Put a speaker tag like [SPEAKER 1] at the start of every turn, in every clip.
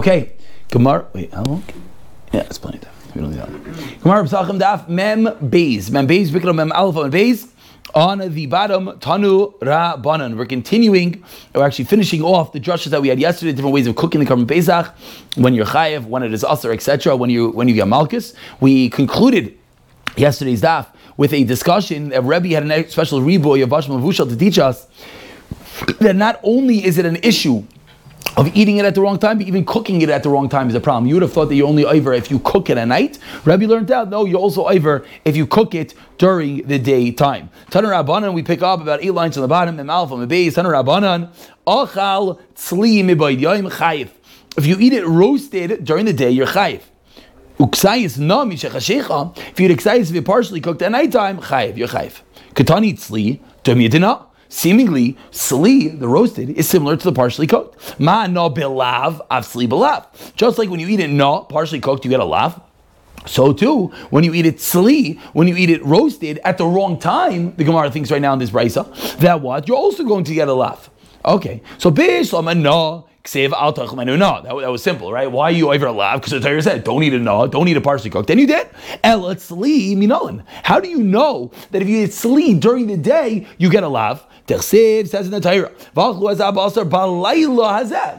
[SPEAKER 1] Okay, Gemara. Wait, how long? Yeah, it's plenty of time. We don't need that. Gemara Pesachim Daf Mem Beis. Mem Beis, Bikram Mem Alpha and Beis. On the bottom, Tanu Ra Banan. We're continuing, we're actually finishing off the drushes that we had yesterday, different ways of cooking the Karban Pesach, when you're chayev, when it is usher, etc., when you when you get malchus. We concluded yesterday's daf with a discussion. Uh, Rebbe had a special reboy of Bashma Vushal to teach us that not only is it an issue of eating it at the wrong time, even cooking it at the wrong time is a problem. You would have thought that you only over if you cook it at night. Rabbi learned out, no, you're also over if you cook it during the daytime. Tanar Rabbanan, we pick up about eight lines on the bottom, Mem Alpha, Mem Beis, Tanar Rabbanan, Achal Tzli Mibayid Yoim Chayif. If you eat it roasted during the day, you're chayif. Uksayis mishachashecha. If you eat uksayis if you partially cooked at nighttime, chayif, you're chayif. Katani tzli, dom Seemingly, sli, the roasted, is similar to the partially cooked. Ma no belav, av sli belav. Just like when you eat it no, partially cooked, you get a lav. So too, when you eat it sli, when you eat it roasted at the wrong time, the Gemara thinks right now in this brisa, that what? You're also going to get a lav. Okay, so bish no, Ksev al tachmenu na. That, was simple, right? Why you ever laugh? Because the Torah said, don't eat a na, don't eat a partially cooked. Then you did. El tzli minolin. How do you know that if you eat sli during the day, you get a lav? Tersev says in the Torah,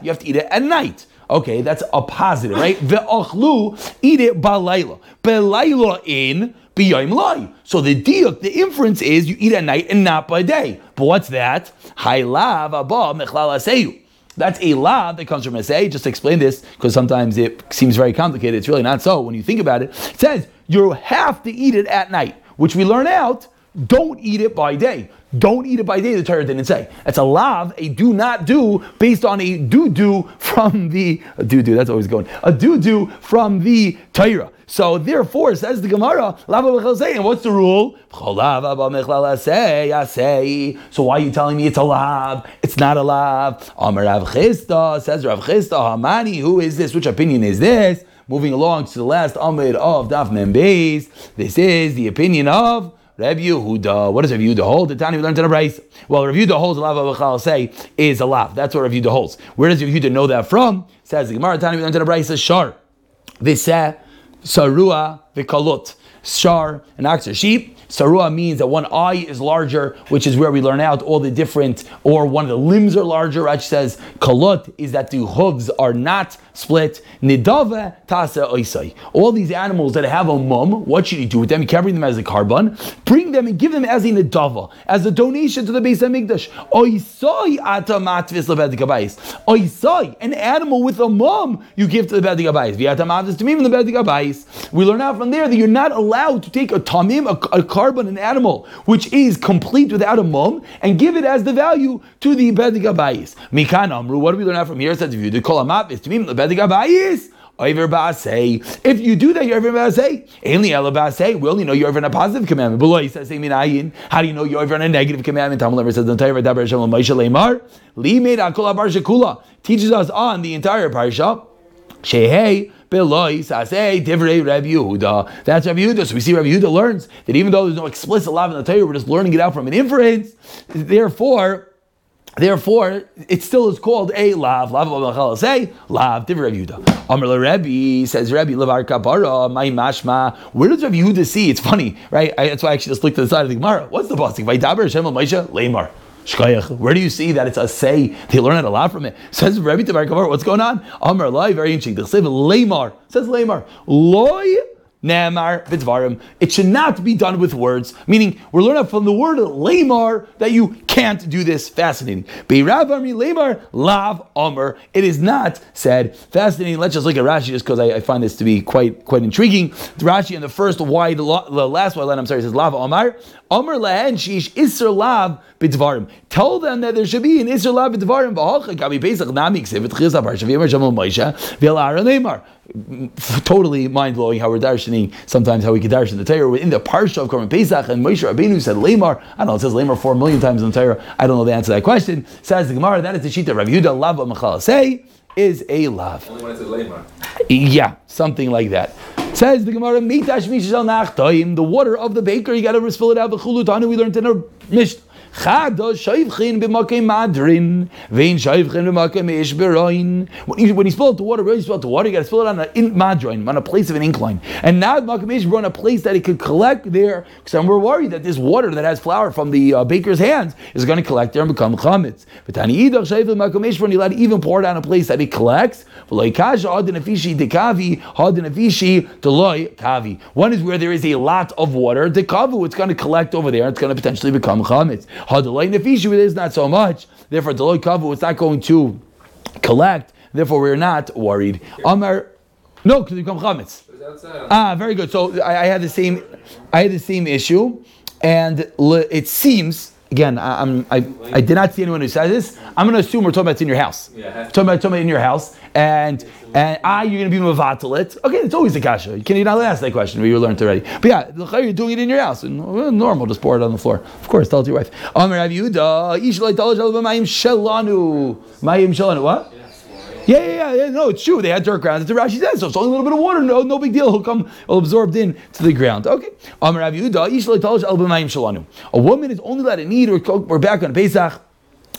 [SPEAKER 1] you have to eat it at night. Okay, that's a positive, right? Ve'ochlu, eat it balayla. Belayla in b'yayim lai. So the diuk, the inference is you eat at night and not by day. But what's that? Haylav abba mechlal aseyu. That's a law that comes from Esay. Just explain this, because sometimes it seems very complicated. It's really not so when you think about it. It says you have to eat it at night, which we learn out. Don't eat it by day. Don't eat it by day, the Torah didn't say. It's a lav, a do not do, based on a do do from the, do do, that's always going, a do do from the Torah. So therefore, says the Gemara, and what's the rule? So why are you telling me it's a lav? It's not a Chisda, says Rav Chisda, Hamani, who is this? Which opinion is this? Moving along to the last Amid of Daf Membeis. This is the opinion of Rabbi Yehuda. What does Rabbi Yehuda hold? The Tani we learned in a Bryce. Well, Rabbi Yehuda holds a lav avachal say is a lav. That's what Rabbi Yehuda holds. Where does Rabbi Yehuda know that from? Says the Gemara Tani we learned in a Bryce. Shar. V'seh sarua v'kalot. Shar, and ox or sheep. Sarua means that one eye is larger, which is where we learn out all the different, or one of the limbs are larger. Rashi says kalut is that the hooves are not split. Nidava tasa oisai. All these animals that have a mum, what should you do with them? You can't bring them as a korban. Bring them and give them as a nidava, as a donation to the Beis Hamikdash. Oisai atamatvis lebedikabayis. Oisai, an animal with a mum, you give to the bedikabayis. Viatamatvis to me in the bedikabayis. We learn out from there that you're not allowed to take a tamim, a, a korban, an animal, which is complete without a mum, and give it as the value to the Bedig Abayis. Mikan Amru, what do we learn out from here? Says if you do kol amat, to me the Bedig Abayis. If you do that, you're over Basei. Only Elabasei. We only know you're over in a positive commandment. Below he says, How do you know you're over in a negative commandment? Talmud never says teaches us on the entire parsha. Shehei that's Rabbi Yehuda. So we see Rabbi Yehuda learns that even though there's no explicit law in the Torah, we're just learning it out from an inference. Therefore, Therefore, it still is called a lav. Lav say lav. Divrei Rabbi Yehuda. Amr Rebbe says Rebbe levar kapara my mashma. Where does Rabbi Yehuda see? It's funny, right? I, that's why I actually just looked to the side of the Gemara. What's the pasuk? Vaydaber Hashem Moshe Where do you see that it's a say? They learn it a lot from it. Says Rabbi Tabar what's going on? Amar Lai, very interesting. Slave Lamar says Lamar. Loy Namar Bidvarim. It should not be done with words, meaning we're learning from the word Lamar that you can't do this. Fascinating. Lamar Lav Omer. It is not said. Fascinating. Let's just look at Rashi just because I, I, find this to be quite quite intriguing. Rashi in the first wide, the last wide line, I'm sorry, says Lav Omar. Omer Lahen Shish Isser Lav Bidvarim. Tell them that there should be an Isser Lav Bidvarim. B'Hocha Gabi Pesach Nami Ksiv Tchiz Abar Shavim Shamon Moshe V'El Aaron Lamar totally mind blowing how we're darshaning sometimes how we can darshan the Torah in the parsha of Korban Pesach and Moshe Rabbeinu said Lamar. I don't know. It says Lamar four million times in the Torah. I don't know the answer to that question. Says the Gemara. That is the sheet of Rav Yehuda Lava say is a love.
[SPEAKER 2] Only when it says Lamar.
[SPEAKER 1] Yeah, something like that. Says the Gemara, Mitash Mishal Nachtoim, the water of the baker, you got to spill it out. The Chulutanu, we learned in our Mishnah. Chada shayvchin. When you, when you spill out the water, when you spill the water, you got to spill it on a madrin, on a place of an incline. And now makei meish beroin, a place that it could collect there, because we're worried that this water that has flour from the uh, baker's hands is going to collect there and become chametz. But tani idach shayvchin b'makei meish beroin, you let even pour it on a place that it collects. One is where there is a lot of water. The kavu, it's going to collect over there. It's going to potentially become chametz. Hadalay nefisha, where there's not so much. Therefore, deloy kavu, it's not going to collect. Therefore, we're not worried. Amar, no, because it become chametz. Ah, very good. So I, I had the same, I had the same issue, and it seems again, I, am I, I did not see anyone who says this. I'm going to assume we're talking about it's in your house. Yeah, talking about talking about in your house, and and I you're going to be mavatalit. Okay, it's always a kasha. You can you not ask that question. We learned already. But yeah, you're doing it in your house. Uh, normal, just pour it on the floor. Of course, tell it to your wife. Amar Rav Yehuda, Ishlai Talaj Mayim Shelanu. Mayim Shelanu. What? Yeah, yeah, yeah, no, it's true. They had dirt ground. It's a Rashi says so. It's only a little bit of water. No, no big deal. He'll come, absorbed in to the ground. Okay. A woman is only allowed to eat or cook. We're back on Pesach.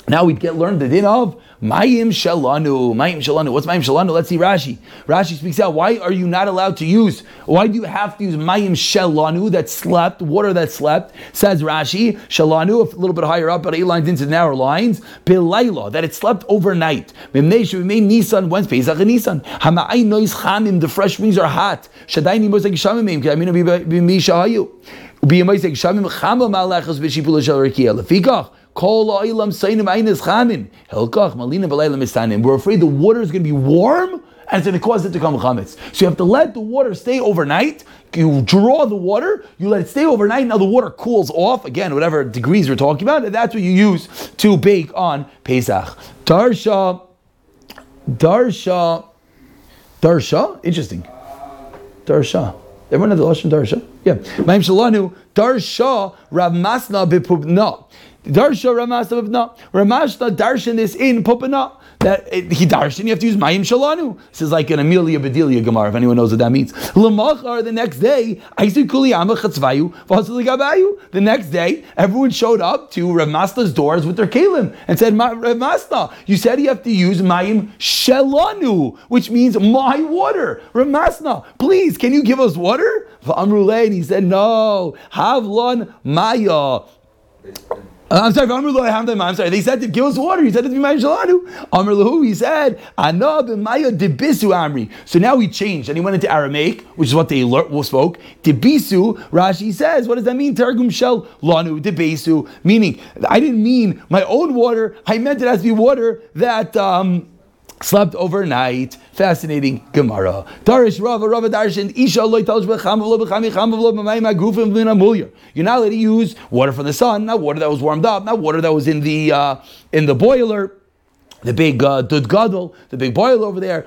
[SPEAKER 1] Now we get learned the din of Mayim Shalanu. Mayim Shalanu. What's Mayim Shalanu? Let's see Rashi. Rashi speaks out. Why are you not allowed to use? Why do you have to use Mayim Shalanu that slept, water that slept? Says Rashi. Shalanu, a little bit higher up, but eight lines into narrow lines. Bilayla, that it slept overnight. Mimnei Nisan, when's Pesach and Nisan? Hama'ay nois chamim, the fresh wings are hot. Shadayni mosek shamimim, k'amina b'mishahayu. B'yamoisek shamim chama malachas b'shipula shal rekia. Lefikach. We're afraid the water is going to be warm and it's going to cause it to come chametz. So you have to let the water stay overnight. You draw the water, you let it stay overnight. Now the water cools off again, whatever degrees we're talking about, and that's what you use to bake on Pesach. Darsha, Darsha, Darsha. Interesting. Darsha. Everyone has the lashon Darsha. Yeah. Ma'im Shalanu Darsha Rav Masna b'Pubna. Darsha Ramasa no. Ramashta darshan this in Popana. That eh, he darshan, you have to use Mayim Shalanu. This is like an Amelia Bedelia Gemara, if anyone knows what that means. Lamachar, the next day, the next day, everyone showed up to Ramasta's doors with their kalim and said, Ramasta, you said you have to use Mayim Shalanu, which means my water. Ramasna, please, can you give us water? And he said, No, Havlon Maya. I'm sorry, I'm sorry. They said to give us water. He said to be my Shalanu. Amr Lahu, he said, Amri. So now he changed and he went into Aramaic, which is what they spoke. Debisu, Rashi says, what does that mean? Targum shel lanu, debisu. Meaning, I didn't mean my own water, I meant it has to be water that um, slept overnight. Fascinating Gemara. Darish Rava Rava Darshan Isha loy tells You're not allowed to use water from the sun, not water that was warmed up, not water that was in the uh, in the boiler the big uh, dud gadol, the big boil over there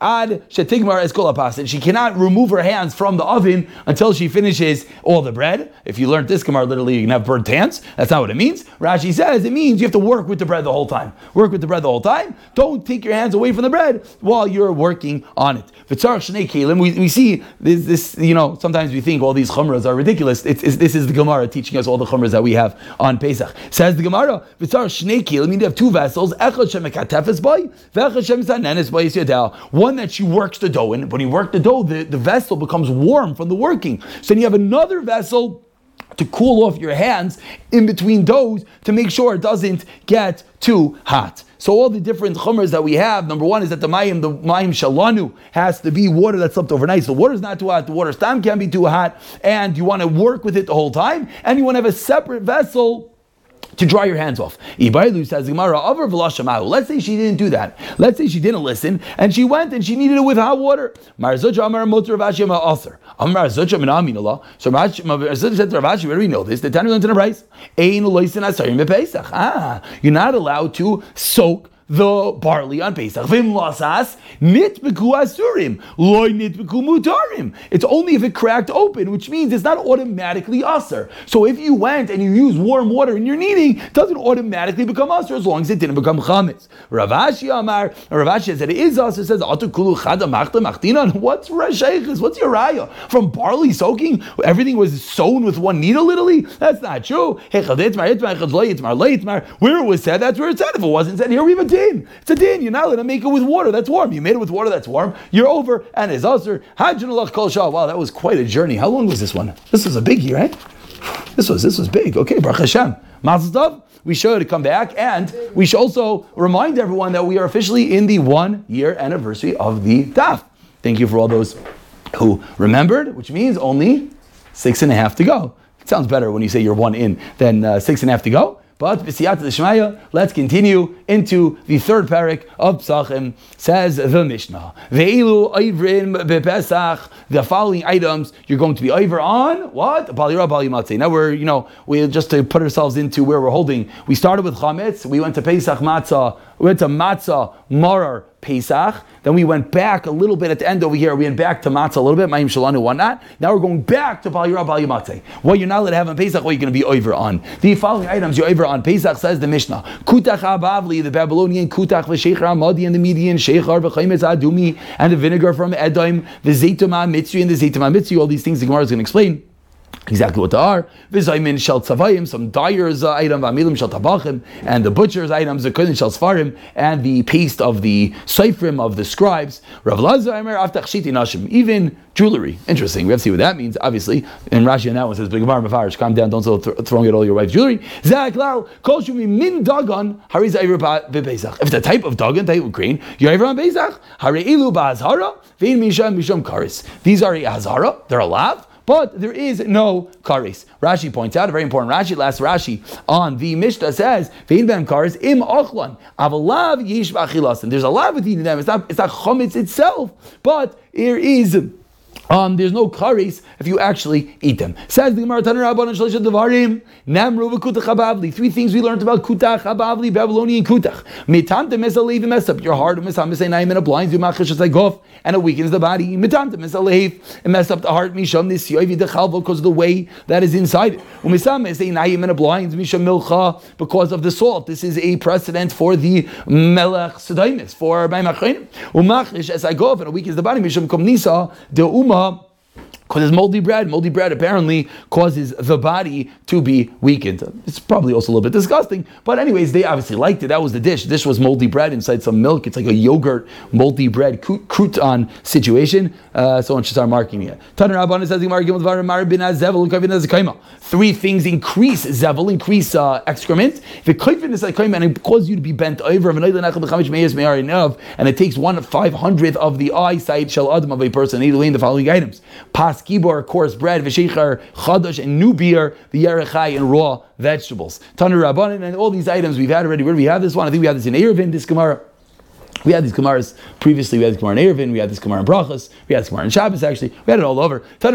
[SPEAKER 1] ad shetigmar es and she cannot remove her hands from the oven until she finishes all the bread. If you learned this Gemara, literally you can have burnt hands. That's not what it means. Rashi says it means you have to work with the bread the whole time. Work with the bread the whole time. Don't take your hands away from the bread while you're working on it. We, we see this, this, you know, sometimes we think all these chumras are ridiculous. It's, it's, this is the Gemara teaching us all the chumras that we have on Pesach. Says the Gemara, I mean, you have two vessels, one one that she works the dough in. When you work the dough, the, the vessel becomes warm from the working. So then you have another vessel to cool off your hands in between doughs to make sure it doesn't get too hot. So all the different chumras that we have, number one is that the mayim, the mayim shalanu, has to be water that's slept overnight. So the water is not too hot, the water stam can't be too hot, and you want to work with it the whole time, and you want to have a separate vessel to dry your hands off. Ibailu says Gemara, Let's say she didn't do that. Let's say she didn't listen and she went and she needed it with hot water. Marzucha Amar Motor Rashi Ma'asr. Amar Zucha Minaminallah. So Marzucha said to Ravashi, we know this? The Tanu learned in the rice. Ah, you're not allowed to soak the barley on Pesach. Vim lasas nitbeku asurim loy nitbeku mutarim. It's only if it cracked open, which means it's not automatically usher. So if you went and you use warm water in your kneading, it doesn't automatically become usher as long as it didn't become chametz. Ravashi Amar, Ravashi says that it is usher. Says atukulu chada machta machtinan. What's rashaychus? What's your raya from barley soaking? Everything was sewn with one needle, literally. That's not true. Where it was said, that's where it said. If it wasn't said, here we have a din. It's a din. You're not allowed to make it with water. That's warm. You made it with water. That's warm. You're over, and it's usher. Hajjan kol. Wow, that was quite a journey. How long was this one? This was a biggie, right? This was this was big. Okay, Baruch Hashem. Mazel We should come back, and we should also remind everyone that we are officially in the one year anniversary of the DAF. Thank you for all those who remembered, which means only six and a half to go. It sounds better when you say you're one in than uh, six and a half to go. But b'siyat Shmaya, let's continue into the third parak of Psachim. Says the Mishnah, ve'ilu bepesach. The following items you're going to be over on what balira balimatze. Now we're you know we just to put ourselves into where we're holding. We started with chametz. We went to Pesach matzah. We went to matzah maror, Pesach. Then we went back a little bit at the end over here. We went back to matzah a little bit, ma'im shalanu, whatnot. Now we're going back to balira balimate. What you're not allowed to have on Pesach, what you're going to be over on. The following items you're over on Pesach says the Mishnah. Kutach abavli, the Babylonian kutach v'sheichar amadi and the Median sheichar v'chaimetz adumi and the vinegar from Edom, the zaytuma mitzri and the zaytuma mitzri. All these things the Gemara is going to explain exactly what they are. Vizaymin shel tzavayim, some dyer's uh, item, vamilim shel tabachim, and the butcher's items, the kudin shel svarim, and the paste of the seifrim of the scribes. Rav Lazar aftach nashim, even jewelry. Interesting. We have to see what that means. Obviously, and Rashi on that one says, "B'gemar mafarish, calm down, don't start th- throwing at all your wife's jewelry." Zak lal kol shumi min dagon hariz b'pesach. If it's a type of dagon, type of grain, you're on Pesach. Hari ilu ba'azhara, vein misham misham karis. These are a azhara. They're allowed. But there is no karis. Rashi points out a very important Rashi. Last Rashi on the Mishnah says, "Vein bem karis im ochlan avalav yish v'achilasin." There's a lot with them. It's not it's not chometz itself, but there is um, there's no karis if you actually eat them. Says the Gemara Tanur Rabban Shalisha Devarim Namru v'Kutach Habavli. Three things we learned about Kutach Habavli, Babylonian Kutach. Mitam mesalev mess up your heart. Misam mesaynayim and it blinds you machish gof and it weakens the body. Mitam mesalev it mess up the heart. Misham nisyoivi dechalvo because of the way that is inside it. Umisam mesaynayim and it blinds Misham milcha because of the salt. This is a precedent for the melech sedaimis for Baimachrenim. Umachish as gof and it weakens the body. Misham komnisa de Allah'ım because it's moldy bread. Moldy bread apparently causes the body to be weakened. It's probably also a little bit disgusting, but anyways, they obviously liked it. That was the dish. This was moldy bread inside some milk. It's like a yogurt moldy bread crouton situation. Uh, someone should start marking it. Three things increase zevel, increase uh, excrement. And it causes you to be bent over. And it takes one five hundredth of the eyesight shall adam of a person. in The following items: pas skibor, coarse bread, v'sheichar, chadash, and new beer, the yerechai, and raw vegetables. Tanur Rabbanin, and all these items we've had already. Where do we have this one? I think we have this in Eruvin, this Gemara. We had these Gemaras previously. We had this Gemara in Eruvin. We had this Gemara in Brachas. We had this Gemara in Shabbos. Actually, we had it all over. The.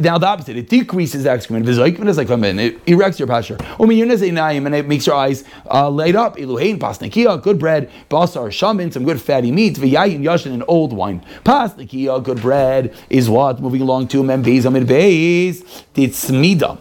[SPEAKER 1] Now the opposite. It decreases excrement. Like in. It erects your pasture. Umiyrnez and it makes your eyes uh, light up. Good bread. Basar shamin, some good fatty meat. V'yayin yashin, and old wine. Good bread is what moving along to membez amid beis. Titzmida.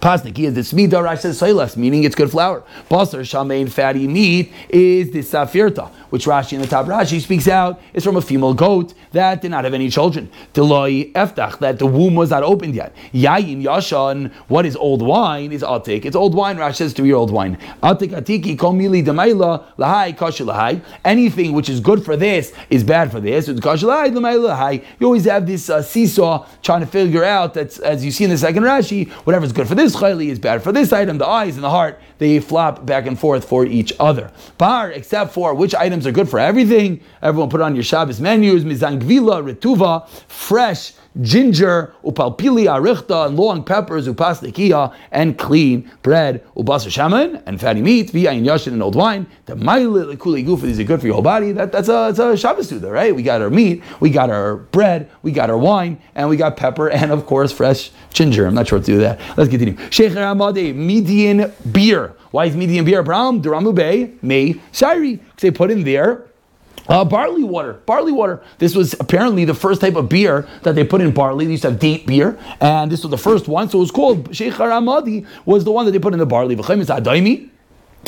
[SPEAKER 1] Pasnik is the smida Rash says meaning it's good flour. Basar shamein fatty meat is the safirta, which Rashi in the top Rashi speaks out is from a female goat that did not have any children. Deloi eftach, that the womb was not opened yet. Yayin yashan, what is old wine is atik. It's old wine, Rashi says to year old wine. Atik atiki komili demaila lahai kashi lahai. Anything which is good for this is bad for this. Kashi. You always have this uh, seesaw trying to figure out that, as you see in the second Rashi, whatever's good for this this chayli is bad for this item, the eyes and the heart, they flop back and forth for each other. Bar, except for which items are good for everything. Everyone put on your Shabbos menus, mizangvila, retuva, fresh ginger, upalpili arichta, and long peppers, upasnikia, and clean bread, ubasar shaman, and fatty meat, via and yashin, and old wine. The mailit kuli gufa, these are good for your whole body. That, that's a, it's a Shabbos Suda, right? We got our meat, we got our bread, we got our wine, and we got pepper, and of course, fresh ginger. I'm not sure what to do that. Let's continue. Sheikh Ramade, median beer. Why is median beer a problem? Duramu Bay, May, Shari. Because they put in there uh, barley water, barley water. This was apparently the first type of beer that they put in barley. They used to have date beer, and this was the first one, so it was called Sheikh Haramadi was the one that they put in the barley.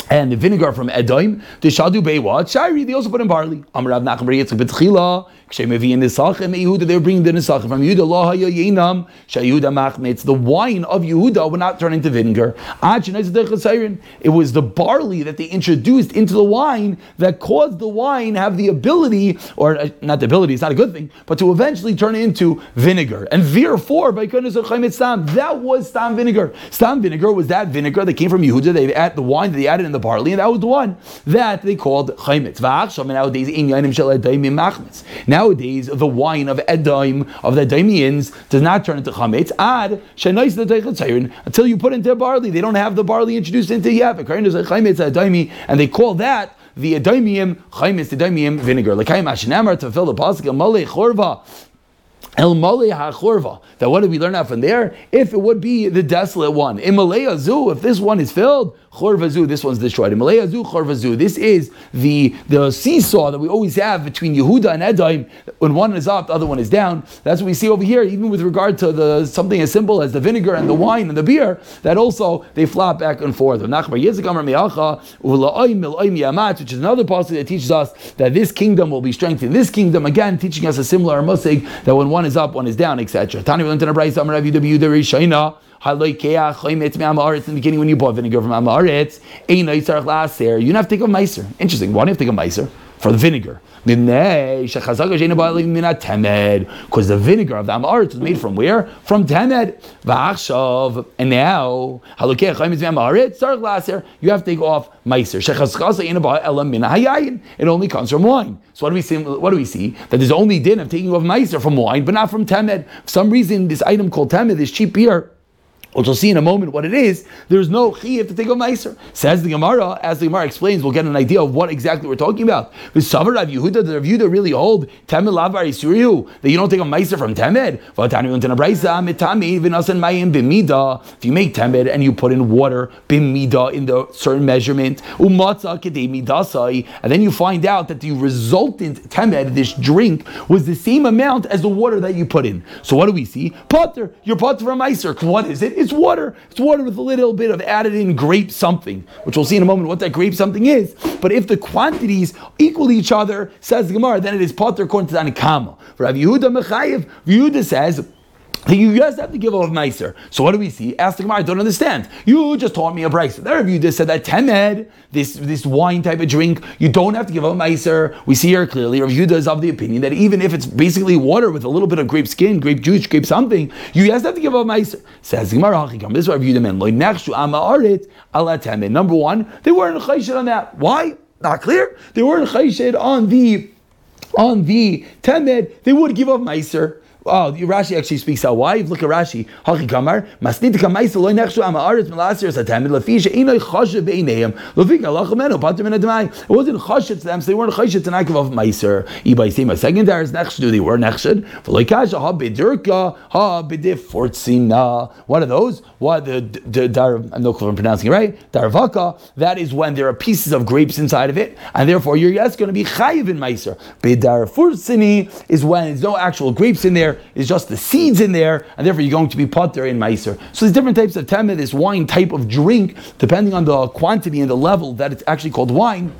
[SPEAKER 1] And the vinegar from Edom, the Shadu Bewa, Shari, they also put in barley. Amrav Nachman Yitzchak Kshemevi in Nisachim, Yehuda, they were bringing the Nisachim from Yehuda, Lo Haya Yeinam, Shayehuda Machmetz. The wine of Yehuda would not turn into vinegar. It was the barley that they introduced into the wine that caused the wine have the ability, or uh, not the ability, it's not a good thing, but to eventually turn into vinegar. And therefore, by goodness of Stam, that was Stam vinegar. Stam vinegar was that vinegar that came from Yehuda, they add the wine that they added in the barley, and that was the one that they called chaymitz. Nowadays, Nowadays, the wine of Edom, of the Edomians, does not turn into chametz. Ad shenais the until you put into barley. They don't have the barley introduced into yet. And they call that the Edomium chaymitz, Edomium vinegar. Like to fill the pasuk, Malay chorva. El Male HaChorva. That what did we learn out from there? If it would be the desolate one. In Malaya Zu, if this one is filled, Chorvazu, this one's destroyed. In Malaya Zu, Chorvazu. This is the, the seesaw that we always have between Yehuda and Edom. When one is up, the other one is down. That's what we see over here, even with regard to the something as simple as the vinegar and the wine and the beer, that also they flop back and forth. Which is another passage that teaches us that this kingdom will be strengthened. This kingdom, again, teaching us a similar musig that when one is up, one is down, etc. Tani in the beginning when you bought vinegar from Amaretz, you don't have to take a meiser. Interesting. Why do you have to take a meiser? For the vinegar. Because the vinegar of the Amaretz was made from where? From Temed. And now, you have to take off meiser. It only comes from wine. So what do we see? What do we see? That there's only din of taking off meiser from wine, but not from Temed. For some reason, this item called Temed, this cheap beer, which we'll see in a moment what it is, there's no chiyuv to take a meiser. Says the Gemara, as the Gemara explains, we'll get an idea of what exactly we're talking about. The Savar Rav Yehuda, the Rav Yehuda really hold Temed Lavar Yisuriu, that you don't take a meiser from Temed. If you make Temed and you put in water, bimida, in the certain measurement, and then you find out that the resultant Temed, this drink, was the same amount as the water that you put in. So what do we see? Potter, you're potter from meiser. What is it? It's water. It's water with a little bit of added in grape something, which we'll see in a moment what that grape something is. But if the quantities equal each other, says the Gemara, then it is potter according to the Anikama. Rav Yehuda Mechayev, Yehuda says, you just have to give off meiser. So what do we see? Ask the Gemara, I don't understand. You just taught me a price. There you just said that temed, this, this wine type of drink, you don't have to give off meiser. We see here clearly, Rav Yudah is of the opinion that even if it's basically water with a little bit of grape skin, grape juice, grape something, you just have to give off meiser. Says the Gemara, this is Rav Yudah man, Number one, they weren't chayshid on that. Why? Not clear. They weren't chayshid on the on the temed. They would give off meiser. Oh, Rashi actually speaks out why. Look at Rashi. Hachi kamar masnit kamaisa loy nechshu am haaretz melasir satamid lefisha inay chashav beinayim lefik alachamenu patim in admai. It wasn't chashav to them, so they weren't chashav to nakav of meiser. Ibay say my second there is nechshu. They were nechshed. V'loy kasha ha bidurka ha bidif fortzina. What are those? What the, the, dar? I'm not sure if I'm pronouncing it right. Darvaka. That is when there are pieces of grapes inside of it, and therefore you're yes going to be chayiv in meiser. Bidar fortzini is when there's no actual grapes in there; it's just the seeds in there, and therefore you're going to be potter in meiser. So there's different types of temet, this wine type of drink, depending on the quantity and the level that it's actually called wine.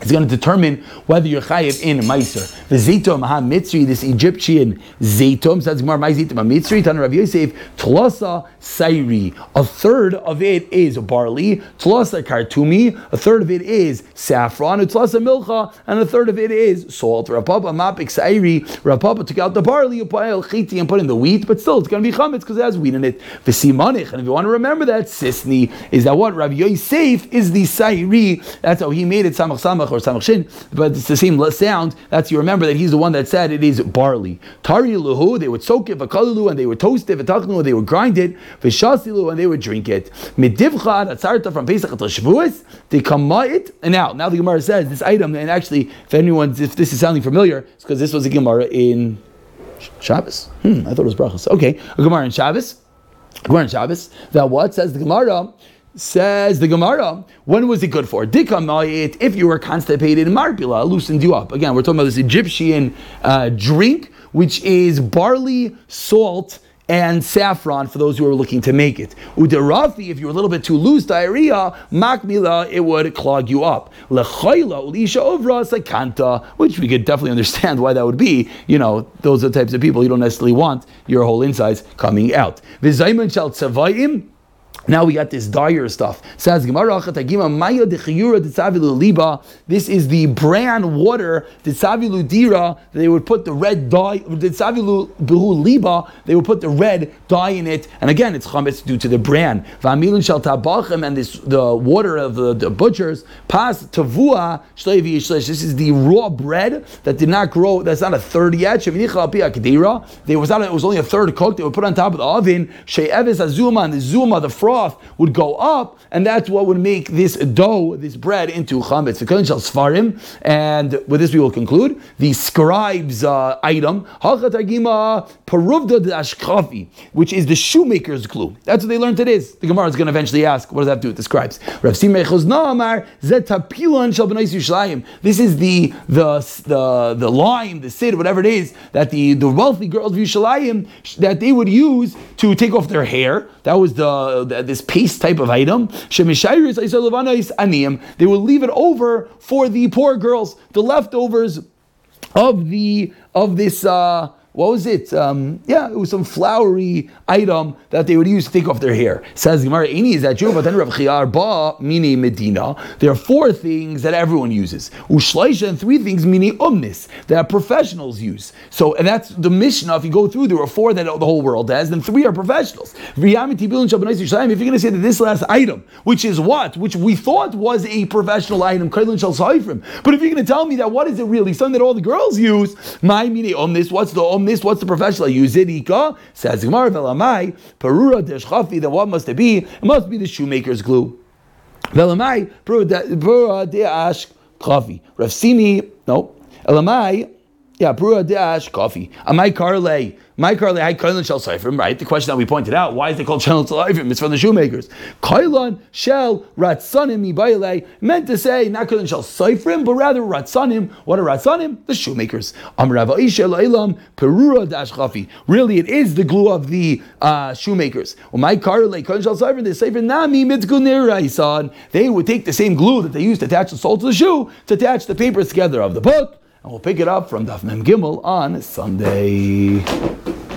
[SPEAKER 1] It's going to determine whether you're chayiv in meiser. The zaytom ha mitzri, this Egyptian zaytom, says Gemara, my zaytom ha mitzri, Tana Rav Yosef, tlasa sairi. A third of it is barley, tlasa kartumi, a third of it is saffron, tlasa milcha, and a third of it is salt. Rapapa mapik sairi, Rapapa took out the barley, chiti, and put in the wheat, but still it's going to be chametz because it has wheat in it. V'simanich, and if you want to remember that, sisni, is that what Rav Yosef is the sairi, that's how he made it samach samach Samach or Samach Shin, but it's the same sound. That's you remember that he's the one that said it is barley. Tari luhu, they would soak it, v'kalulu, and they would toast it, v'tachnu, they would grind it, v'shasilu, and they would drink it. Midivcha, atzarta from Pesach to Shavuos, they come it, and now, now the Gemara says this item, and actually, if anyone, if this is sounding familiar, it's because this was a Gemara in Shabbos. Hmm, I thought it was brachos. Okay, a Gemara in Shabbos. Gemara in Shabbos. That what says the Gemara? Says the Gemara, when was it good for? Dikamayit, if you were constipated, marpila loosened you up. Again, we're talking about this Egyptian uh, drink, which is barley, salt, and saffron for those who are looking to make it. Udarafi, if you're a little bit too loose, diarrhea, makmila, it would clog you up. Lechayla, ulisha ovra, sakanta, which we could definitely understand why that would be. You know, those are the types of people you don't necessarily want your whole insides coming out. Vizayman shal tzavayim, now we got this dire stuff. Says Gemara This is the bran water Tzavilu Dira. They would put the red dye. Tzavilu Behu Liba. They would put the red dye in it. And again, it's chametz due to the bran. V'amilin shal tabachem and this the water of the, the butchers. Pas tavua This is the raw bread that did not grow. That's not a third yet. There was not. It was only a third cooked. They would put on top of the oven. She'eves azuma and the zuma the frost broth would go up, and that's what would make this dough, this bread, into chametz. svarim, and with this we will conclude the scribes uh, item which is the shoemaker's glue. That's what they learned it is. The Gemara is going to eventually ask, what does that do with the scribes? This is the the the the lime, the sid, whatever it is that the, the wealthy girls of Yushalayim that they would use to take off their hair. That was the, the this paste type of item. They will leave it over for the poor girls, the leftovers of the of this uh, what was it? Um, yeah, it was some flowery item that they would use to take off their hair. Says Gemara, "Any is that Jew, but then Rav Chiar ba mini medina." There are four things that everyone uses. Ushleisha and three things mini umnis that professionals use. So, and that's the Mishnah. If you go through, there are four that the whole world has, then three are professionals. If you're going to say that this last item, which is what, which we thought was a professional item, but if you're going to tell me that what is it really, something that all the girls use, my mini umnis, what's the umnis? This, what's the professional? Yuzidika says Gemara Velamai Perura Deshchafi. Then what must it be? It must be the shoemaker's glue. Velamai Perura Deash Chafi. Rav Simi no. Elamai yeah Perura Deash Coffee. Amai Karle. My Kailan Shel Seifrim, right? The question that we pointed out, why is it called Shel Seifrim? It's from the shoemakers. Kailan Shel Ratzanim Ibaile, meant to say not Kailan Shel Seifrim, but rather Ratzanim. What are Ratzanim? The shoemakers. Amrava Elam, Perura Dash. Really, it is the glue of the uh, shoemakers. My Karli, Kailan Shel Seifrim, the Seifrim Nami Mitzgunir They would take the same glue that they used to attach the sole to the shoe to attach the papers together of the book. And we'll pick it up from Daf Mem Gimel on Sunday.